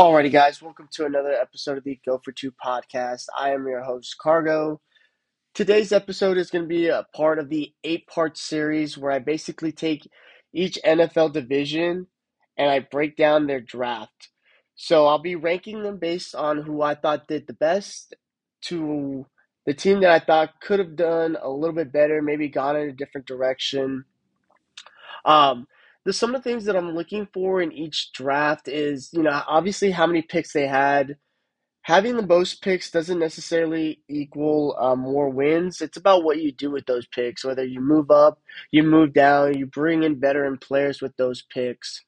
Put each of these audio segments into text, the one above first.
Alrighty, guys, welcome to another episode of the Go for Two podcast. I am your host, Cargo. Today's episode is going to be a part of the eight part series where I basically take each NFL division and I break down their draft. So I'll be ranking them based on who I thought did the best to the team that I thought could have done a little bit better, maybe gone in a different direction. Um, the some of the things that I'm looking for in each draft is, you know, obviously how many picks they had. Having the most picks doesn't necessarily equal um, more wins. It's about what you do with those picks, whether you move up, you move down, you bring in veteran players with those picks.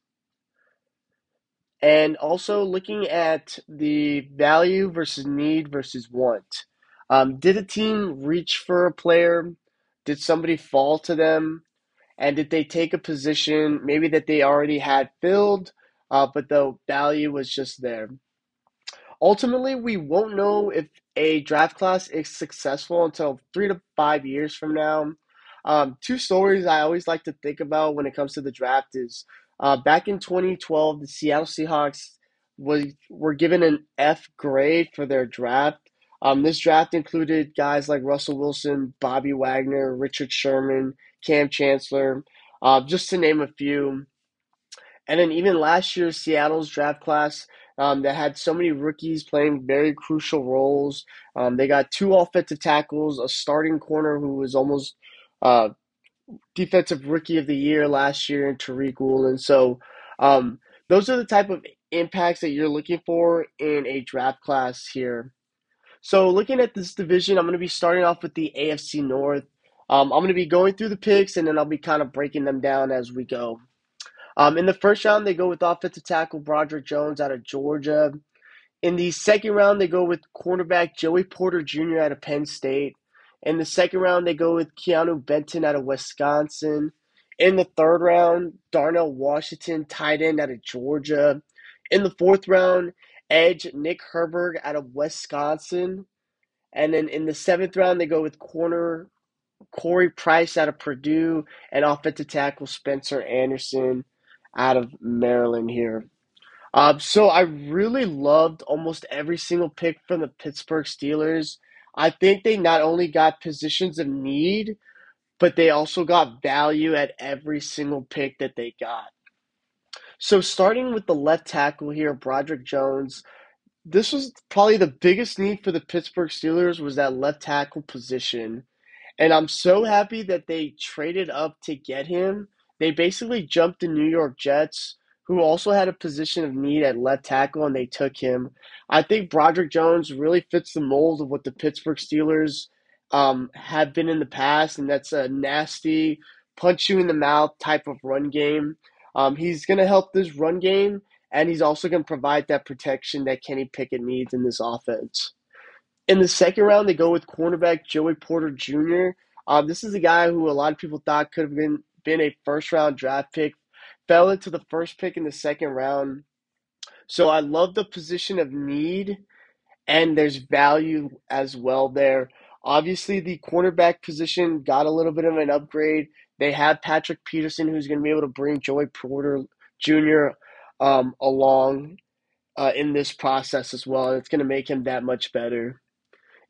And also looking at the value versus need versus want. Um, did a team reach for a player? Did somebody fall to them? And did they take a position maybe that they already had filled, uh, but the value was just there? Ultimately, we won't know if a draft class is successful until three to five years from now. Um, two stories I always like to think about when it comes to the draft is uh, back in 2012, the Seattle Seahawks was were given an F grade for their draft. Um, this draft included guys like Russell Wilson, Bobby Wagner, Richard Sherman, Kam Chancellor, uh, just to name a few. And then even last year, Seattle's draft class um, that had so many rookies playing very crucial roles. Um, they got two offensive tackles, a starting corner who was almost uh, defensive rookie of the year last year in Tariq Woolen. So um, those are the type of impacts that you're looking for in a draft class here. So looking at this division, I'm going to be starting off with the AFC North. Um, I'm going to be going through the picks and then I'll be kind of breaking them down as we go. Um, in the first round, they go with offensive tackle Broderick Jones out of Georgia. In the second round, they go with cornerback Joey Porter Jr. out of Penn State. In the second round, they go with Keanu Benton out of Wisconsin. In the third round, Darnell Washington, tight end out of Georgia. In the fourth round, edge Nick Herbig out of Wisconsin. And then in the seventh round, they go with corner Cory Trice out of Purdue and offensive tackle Spencer Anderson out of Maryland here. Um, so I really loved almost every single pick from the Pittsburgh Steelers. I think they not only got positions of need, but they also got value at every single pick that they got. So starting with the left tackle here, Broderick Jones, this was probably the biggest need for the Pittsburgh Steelers was that left tackle position. And I'm so happy that they traded up to get him. They basically jumped the New York Jets, who also had a position of need at left tackle, and they took him. I think Broderick Jones really fits the mold of what the Pittsburgh Steelers um, have been in the past, and that's a nasty, punch you in the mouth type of run game. Um, he's going to help this run game, and he's also going to provide that protection that Kenny Pickett needs in this offense. In the second round, they go with cornerback Joey Porter Jr. Um, this is a guy who a lot of people thought could have been, been a first round draft pick, fell into the first pick in the second round. So I love the position of need, and there's value as well there. Obviously, the cornerback position got a little bit of an upgrade. They have Patrick Peterson, who's going to be able to bring Joey Porter Jr. Um, along uh, in this process as well. And it's going to make him that much better.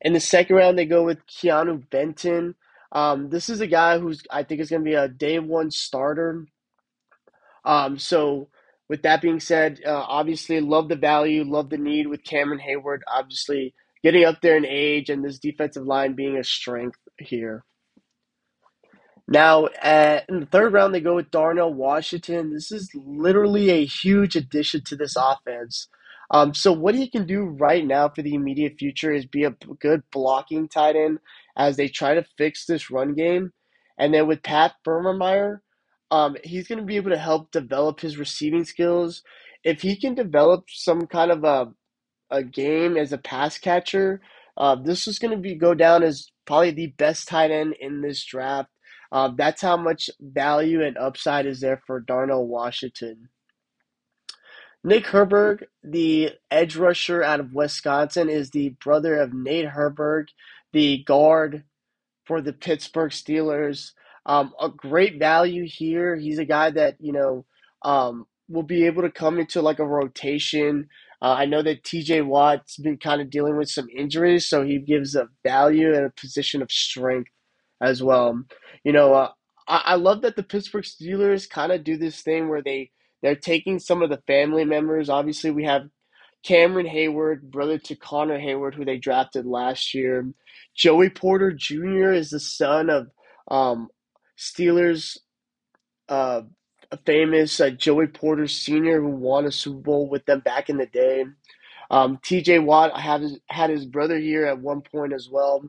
In the second round, they go with Keanu Benton. Um, this is a guy who's I think is going to be a day one starter. Um, so with that being said, uh, obviously love the value, love the need with Cameron Heyward. Obviously getting up there in age and this defensive line being a strength here. Now, in the third round, they go with Darnell Washington. This is literally a huge addition to this offense. Um, so what he can do right now for the immediate future is be a good blocking tight end as they try to fix this run game. And then with Pat Freiermuth, um, he's going to be able to help develop his receiving skills. If he can develop some kind of a a game as a pass catcher, uh, this is going to be go down as probably the best tight end in this draft. Uh, that's how much value and upside is there for Darnell Washington. Nick Herbig, the edge rusher out of Wisconsin, is the brother of Nate Herbig, the guard for the Pittsburgh Steelers. Um, a great value here. He's a guy that, you know, um, will be able to come into like a rotation. Uh, I know that TJ Watt's been kind of dealing with some injuries, so he gives a value and a position of strength as well. You know, uh, I, I love that the Pittsburgh Steelers kind of do this thing where they they're taking some of the family members. Obviously, we have Cameron Heyward, brother to Connor Heyward, who they drafted last year. Joey Porter Jr. is the son of um, Steelers uh, famous uh, Joey Porter Sr., who won a Super Bowl with them back in the day. Um, T.J. Watt had his, had his brother here at one point as well,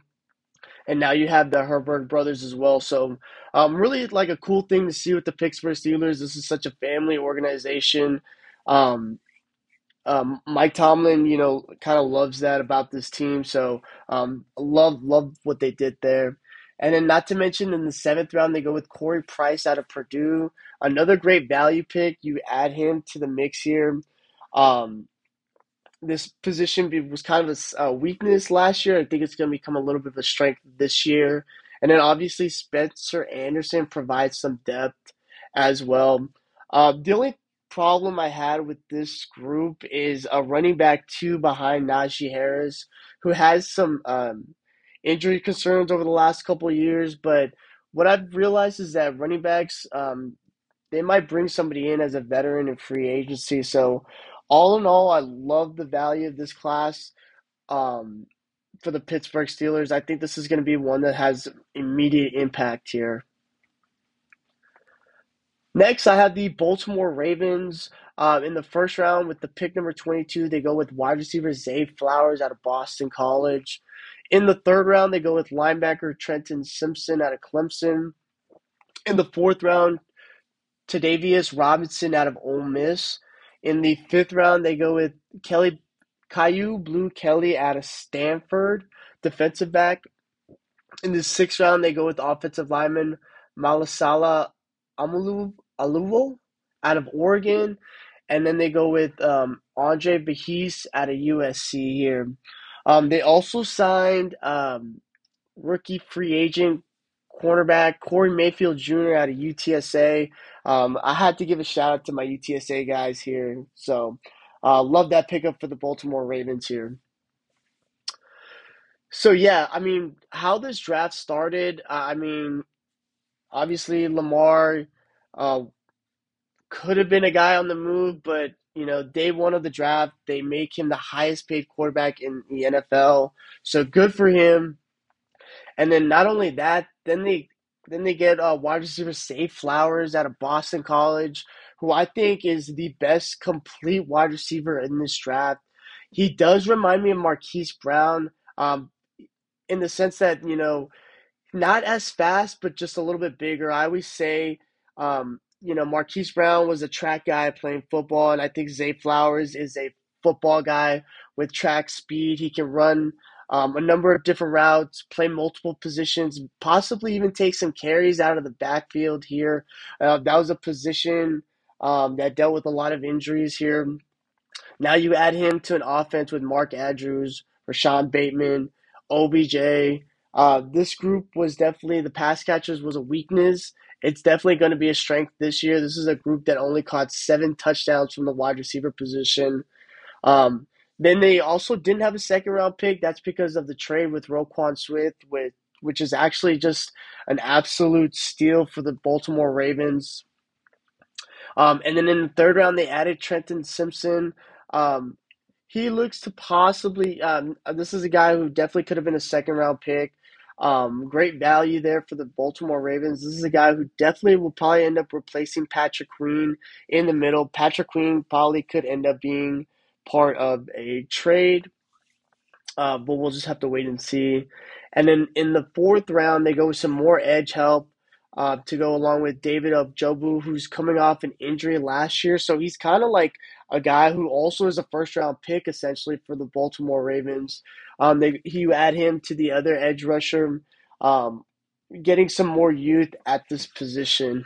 and now you have the Herbert brothers as well. So, um, really like a cool thing to see with the Pittsburgh Steelers. This is such a family organization. Um, um, Mike Tomlin, you know, kind of loves that about this team. So, um, love love what they did there. And then, not to mention, in the seventh round, they go with Cory Trice out of Purdue. Another great value pick. You add him to the mix here. Um, this position was kind of a, a, weakness last year. I think it's going to become a little bit of a strength this year. And then, obviously, Spencer Anderson provides some depth as well. Uh, the only problem I had with this group is a running back two behind Najee Harris, who has some um, injury concerns over the last couple years. But what I've realized is that running backs, um, they might bring somebody in as a veteran in free agency. So, all in all, I love the value of this class um, for the Pittsburgh Steelers. I think this is going to be one that has immediate impact here. Next, I have the Baltimore Ravens. Uh, in the first round, with the pick number 22, they go with wide receiver Zay Flowers out of Boston College. In the third round, they go with linebacker Trenton Simpson out of Clemson. In the fourth round, Tadavius Robinson out of Ole Miss. In the fifth round, they go with Kelly Kyu Blu Kelly out of Stanford, defensive back. In the sixth round, they go with offensive lineman Malasala Amulu Aluvo out of Oregon, and then they go with um, Andre Bahis out of USC here. Um, they also signed um, rookie free agent cornerback Corey Mayfield Jr. out of UTSA. Um, I had to give a shout out to my UTSA guys here. So, uh, love that pickup for the Baltimore Ravens here. So, yeah, I mean, how this draft started, I mean, obviously Lamar uh, could have been a guy on the move, but you know, day one of the draft, they make him the highest paid quarterback in the NFL. So good for him. And then not only that, then they then they get uh, wide receiver Zay Flowers out of Boston College, who I think is the best complete wide receiver in this draft. He does remind me of Marquise Brown, um, in the sense that you know, not as fast, but just a little bit bigger. I always say um, you know, Marquise Brown was a track guy playing football, and I think Zay Flowers is a football guy with track speed. He can run um, a number of different routes, play multiple positions, possibly even take some carries out of the backfield here. Uh, that was a position um, that dealt with a lot of injuries here. Now you add him to an offense with Mark Andrews, Rashod Bateman, OBJ. Uh, this group was definitely the pass catchers was a weakness it's definitely going to be a strength this year. This is a group that only caught seven touchdowns from the wide receiver position. Um, then they also didn't have a second round pick. That's because of the trade with Roquan Smith, with which is actually just an absolute steal for the Baltimore Ravens. Um, and then in the third round, they added Trenton Simpson. Um, he looks to possibly. Um, this is a guy who definitely could have been a second round pick. Um, great value there for the Baltimore Ravens. This is a guy who definitely will probably end up replacing Patrick Queen in the middle. Patrick Queen probably could end up being part of a trade, uh, but we'll just have to wait and see. And then in the fourth round, they go with some more edge help uh, to go along with David Ojabo, who's coming off an injury last year. So he's kind of like a guy who also is a first round pick essentially for the Baltimore Ravens. Um, they you add him to the other edge rusher, um, getting some more youth at this position.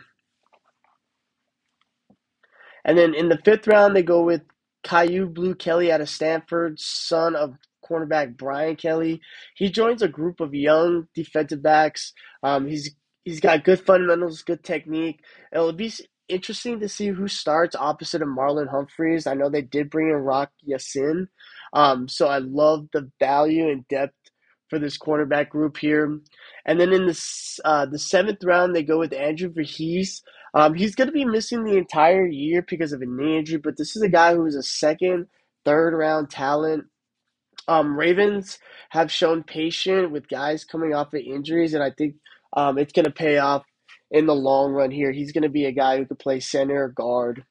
And then in the fifth round, they go with Kyu Blu Kelly out of Stanford, son of cornerback Brian Kelly. He joins a group of young defensive backs. Um, he's he's got good fundamentals, good technique. It'll be interesting to see who starts opposite of Marlon Humphreys. I know they did bring in Rock Ya-Sin, um, so I love the value and depth for this cornerback group here. And then in the uh, the seventh round, they go with Andrew Vorhees. Um, he's going to be missing the entire year because of a knee injury, but this is a guy who is a second, third round talent. Um, Ravens have shown patience with guys coming off of injuries, and I think um, it's going to pay off in the long run here. He's going to be a guy who could play center or guard.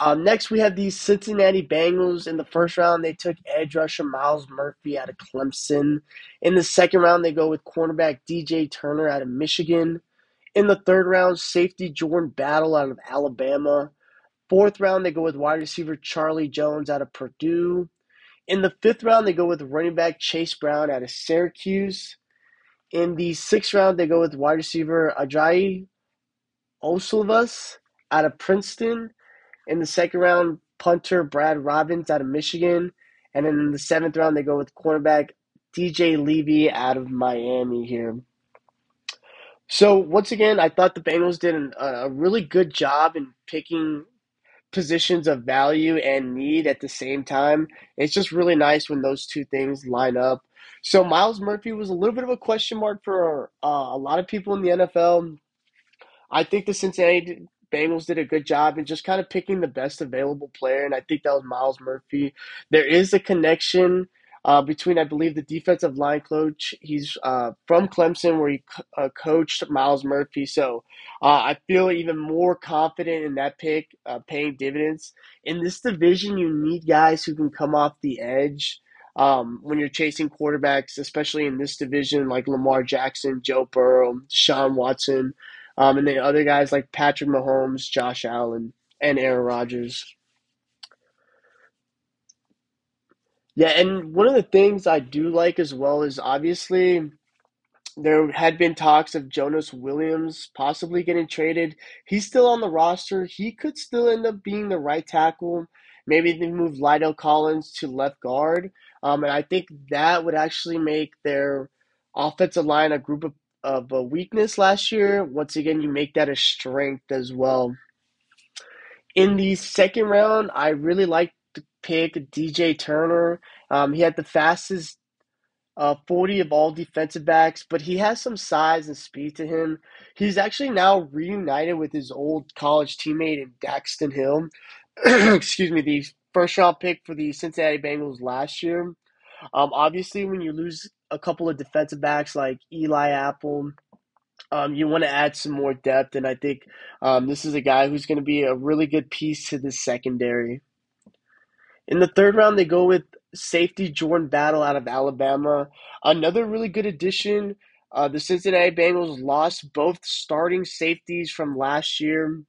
Um, next, we have the Cincinnati Bengals. In the first round, they took edge rusher Myles Murphy out of Clemson. In the second round, they go with cornerback DJ Turner out of Michigan. In the third round, safety Jordan Battle out of Alabama. Fourth round, they go with wide receiver Charlie Jones out of Purdue. In the fifth round, they go with running back Chase Brown out of Syracuse. In the sixth round, they go with wide receiver Ajayi Osilvas out of Princeton. In the second round, punter Brad Robbins out of Michigan. And then in the seventh round, they go with cornerback DJ Levy out of Miami here. So, once again, I thought the Bengals did an, a really good job in picking positions of value and need at the same time. It's just really nice when those two things line up. So, Myles Murphy was a little bit of a question mark for uh, a lot of people in the NFL. I think the Cincinnati Bengals did a good job in just kind of picking the best available player, and I think that was Myles Murphy. There is a connection uh, between, I believe, the defensive line coach. He's uh, from Clemson, where he uh, coached Myles Murphy. So uh, I feel even more confident in that pick, uh, paying dividends. In this division, you need guys who can come off the edge. Um, when you're chasing quarterbacks, especially in this division, like Lamar Jackson, Joe Burrow, Sean Watson, um, and then other guys like Patrick Mahomes, Josh Allen, and Aaron Rodgers. Yeah, and one of the things I do like as well is obviously there had been talks of Jonah Williams possibly getting traded. He's still on the roster. He could still end up being the right tackle. Maybe they move La'el Collins to left guard. Um, and I think that would actually make their offensive line a group of of a weakness last year. Once again, you make that a strength as well. In the second round, I really like to pick DJ Turner. Um, he had the fastest uh, 40 of all defensive backs, but he has some size and speed to him. He's actually now reunited with his old college teammate in Daxton Hill. Excuse me, the first round pick for the Cincinnati Bengals last year. Um, obviously, when you lose a couple of defensive backs like Eli Apple, um, you want to add some more depth, and I think um, this is a guy who's going to be a really good piece to the secondary. In the third round, they go with safety Jordan Battle out of Alabama. Another really good addition. Uh, the Cincinnati Bengals lost both starting safeties from last year.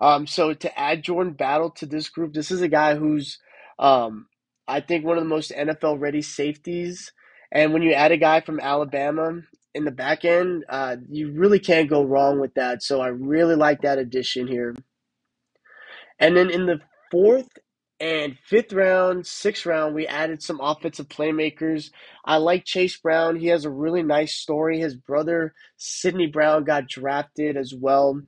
Um, so to add Jordan Battle to this group, this is a guy who's um, I think one of the most NFL ready safeties. And when you add a guy from Alabama in the back end, uh, you really can't go wrong with that. So I really like that addition here. And then in the fourth and fifth round, sixth round, we added some offensive playmakers. I like Chase Brown. He has a really nice story. His brother, Sydney Brown, got drafted as well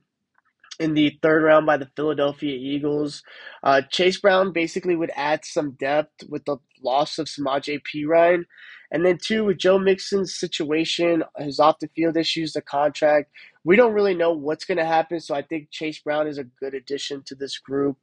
in the third round by the Philadelphia Eagles. Uh, Chase Brown basically would add some depth with the loss of Samaje Perine. And then, two, with Joe Mixon's situation, his off the field issues, the contract, we don't really know what's going to happen. So I think Chase Brown is a good addition to this group.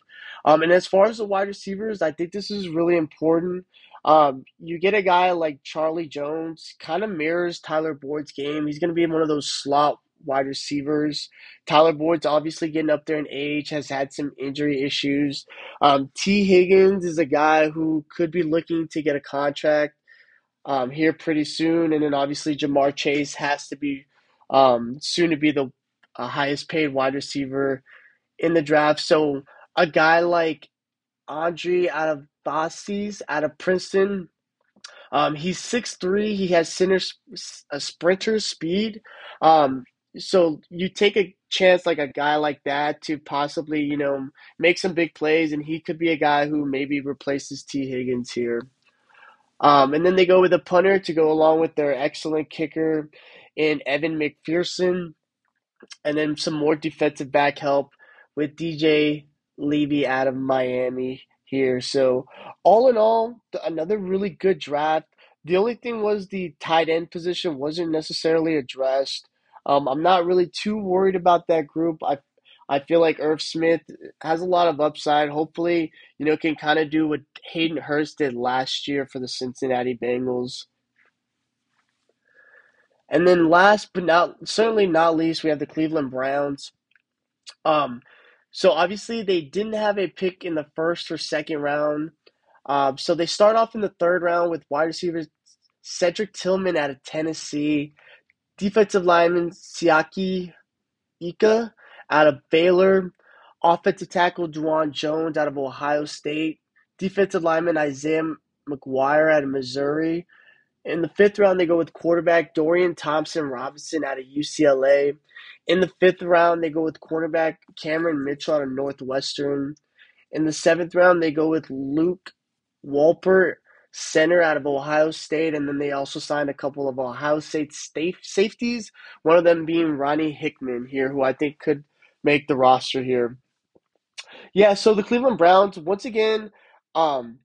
Um, and as far as the wide receivers, I think this is really important. Um, you get a guy like Charlie Jones, kind of mirrors Tyler Boyd's game. He's going to be one of those slot wide receivers. Tyler Boyd's obviously getting up there in age, has had some injury issues. Um, Tee Higgins is a guy who could be looking to get a contract um, here pretty soon. And then obviously Ja'Marr Chase has to be um, soon to be the uh, highest paid wide receiver in the draft. So a guy like Andre out of Bosties, out of Princeton, um, he's six three. He has center a sprinter speed. Um, so you take a chance like a guy like that to possibly you know make some big plays, and he could be a guy who maybe replaces T. Higgins here. Um, and then they go with a punter to go along with their excellent kicker in Evan McPherson. and then some more defensive back help with DJ Levy out of Miami here. So, all in all, another really good draft. The only thing was the tight end position wasn't necessarily addressed. Um, I'm not really too worried about that group. I I feel like Irv Smith has a lot of upside. Hopefully, you know, can kind of do what Hayden Hurst did last year for the Cincinnati Bengals. And then last but not certainly not least, we have the Cleveland Browns. Um, so obviously they didn't have a pick in the first or second round. Um, so they start off in the third round with wide receivers Cedric Tillman out of Tennessee, defensive lineman Siaki Ika out of Baylor, offensive tackle Dawand Jones out of Ohio State, defensive lineman Isaiah McGuire out of Missouri, in the fifth round, they go with quarterback Dorian Thompson Robinson out of UCLA. In the fifth round, they go with cornerback Cameron Mitchell out of Northwestern. In the seventh round, they go with Luke Walpert, center out of Ohio State, and then they also signed a couple of Ohio State safeties, one of them being Ronnie Hickman here, who I think could make the roster here. Yeah, so the Cleveland Browns, once again, um,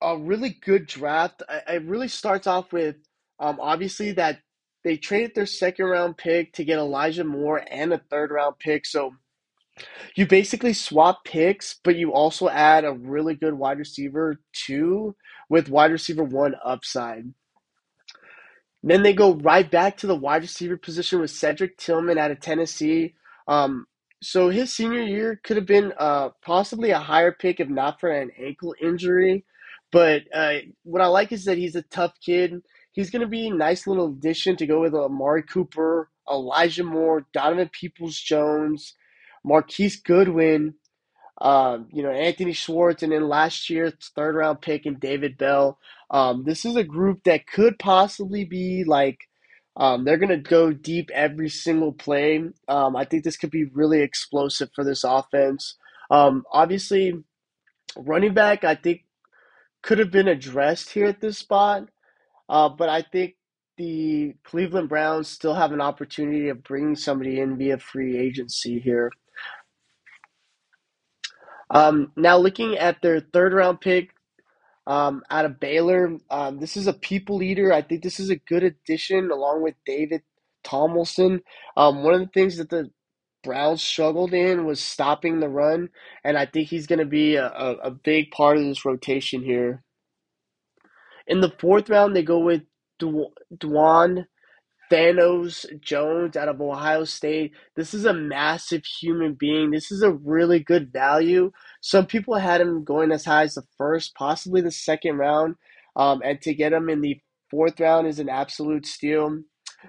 a really good draft. It really starts off with um, obviously that they traded their second round pick to get Elijah Moore and a third round pick. So you basically swap picks, but you also add a really good wide receiver two with wide receiver one upside. Then they go right back to the wide receiver position with Cedric Tillman out of Tennessee. Um, so his senior year could have been uh, possibly a higher pick if not for an ankle injury. But uh, what I like is that he's a tough kid. He's going to be a nice little addition to go with Amari Cooper, Elijah Moore, Donovan Peoples Jones, Marquise Goodwin, um, you know, Anthony Schwartz, and then last year's third round pick and David Bell. Um, this is a group that could possibly be like um, they're going to go deep every single play. Um, I think this could be really explosive for this offense. Um, obviously, running back, I think could have been addressed here at this spot. Uh, but I think the Cleveland Browns still have an opportunity of bringing somebody in via free agency here. Um, now, looking at their third round pick um, out of Baylor, um, this is a people eater. I think this is a good addition along with Dalvin Tomlinson. Um, one of the things that the Browns struggled in was stopping the run, and I think he's going to be a, a, a big part of this rotation here. In the fourth round, they go with Dawand Thanos Jones out of Ohio State. This is a massive human being. This is a really good value. Some people had him going as high as the first, possibly the second round. Um, and to get him in the fourth round is an absolute steal.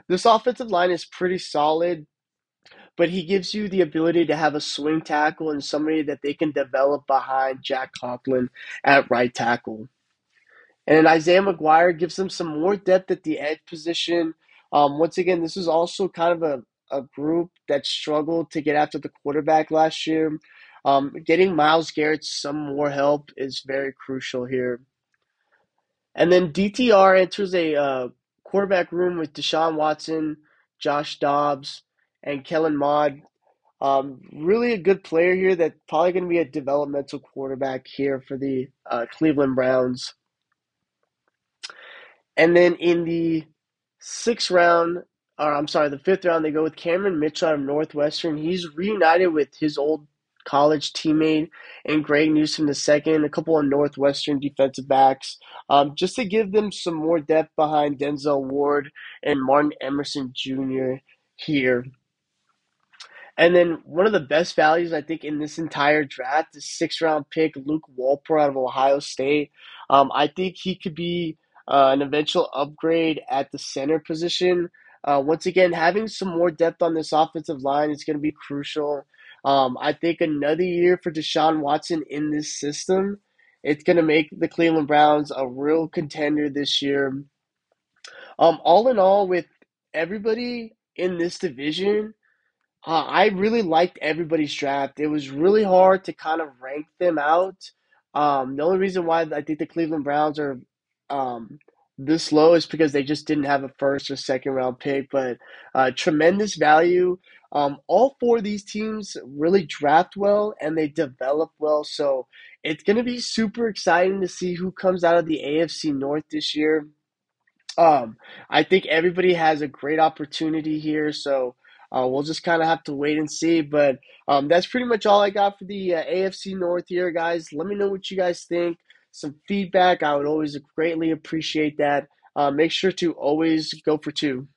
This offensive line is pretty solid, but he gives you the ability to have a swing tackle and somebody that they can develop behind Jack Conklin at right tackle. And Isaiah McGuire gives them some more depth at the edge position. Um, once again, this is also kind of a, a group that struggled to get after the quarterback last year. Um, getting Myles Garrett some more help is very crucial here. And then DTR enters a uh, quarterback room with Deshaun Watson, Josh Dobbs, and Kellen Mond. Um, really a good player here that's probably going to be a developmental quarterback here for the uh, Cleveland Browns. And then in the sixth round, or I'm sorry, the fifth round, they go with Cameron Mitchell of Northwestern. He's reunited with his old college teammate and Greg Newsome second, a couple of Northwestern defensive backs, um, just to give them some more depth behind Denzel Ward and Martin Emerson Jr. here. And then one of the best values I think in this entire draft is six round pick Luke Walpert out of Ohio State. Um, I think he could be uh, an eventual upgrade at the center position. Uh, once again, having some more depth on this offensive line is going to be crucial. Um, I think another year for Deshaun Watson in this system, it's going to make the Cleveland Browns a real contender this year. Um, all in all, with everybody in this division, uh, I really liked everybody's draft. It was really hard to kind of rank them out. Um, the only reason why I think the Cleveland Browns are um, this low is because they just didn't have a first or second round pick, but uh, tremendous value. Um, all four of these teams really draft well and they develop well, so it's going to be super exciting to see who comes out of the AFC North this year. Um, I think everybody has a great opportunity here, so uh, we'll just kind of have to wait and see. But um, that's pretty much all I got for the uh, AFC North here, guys. Let me know what you guys think. Some feedback, I would always greatly appreciate that. Uh, make sure to always go for two.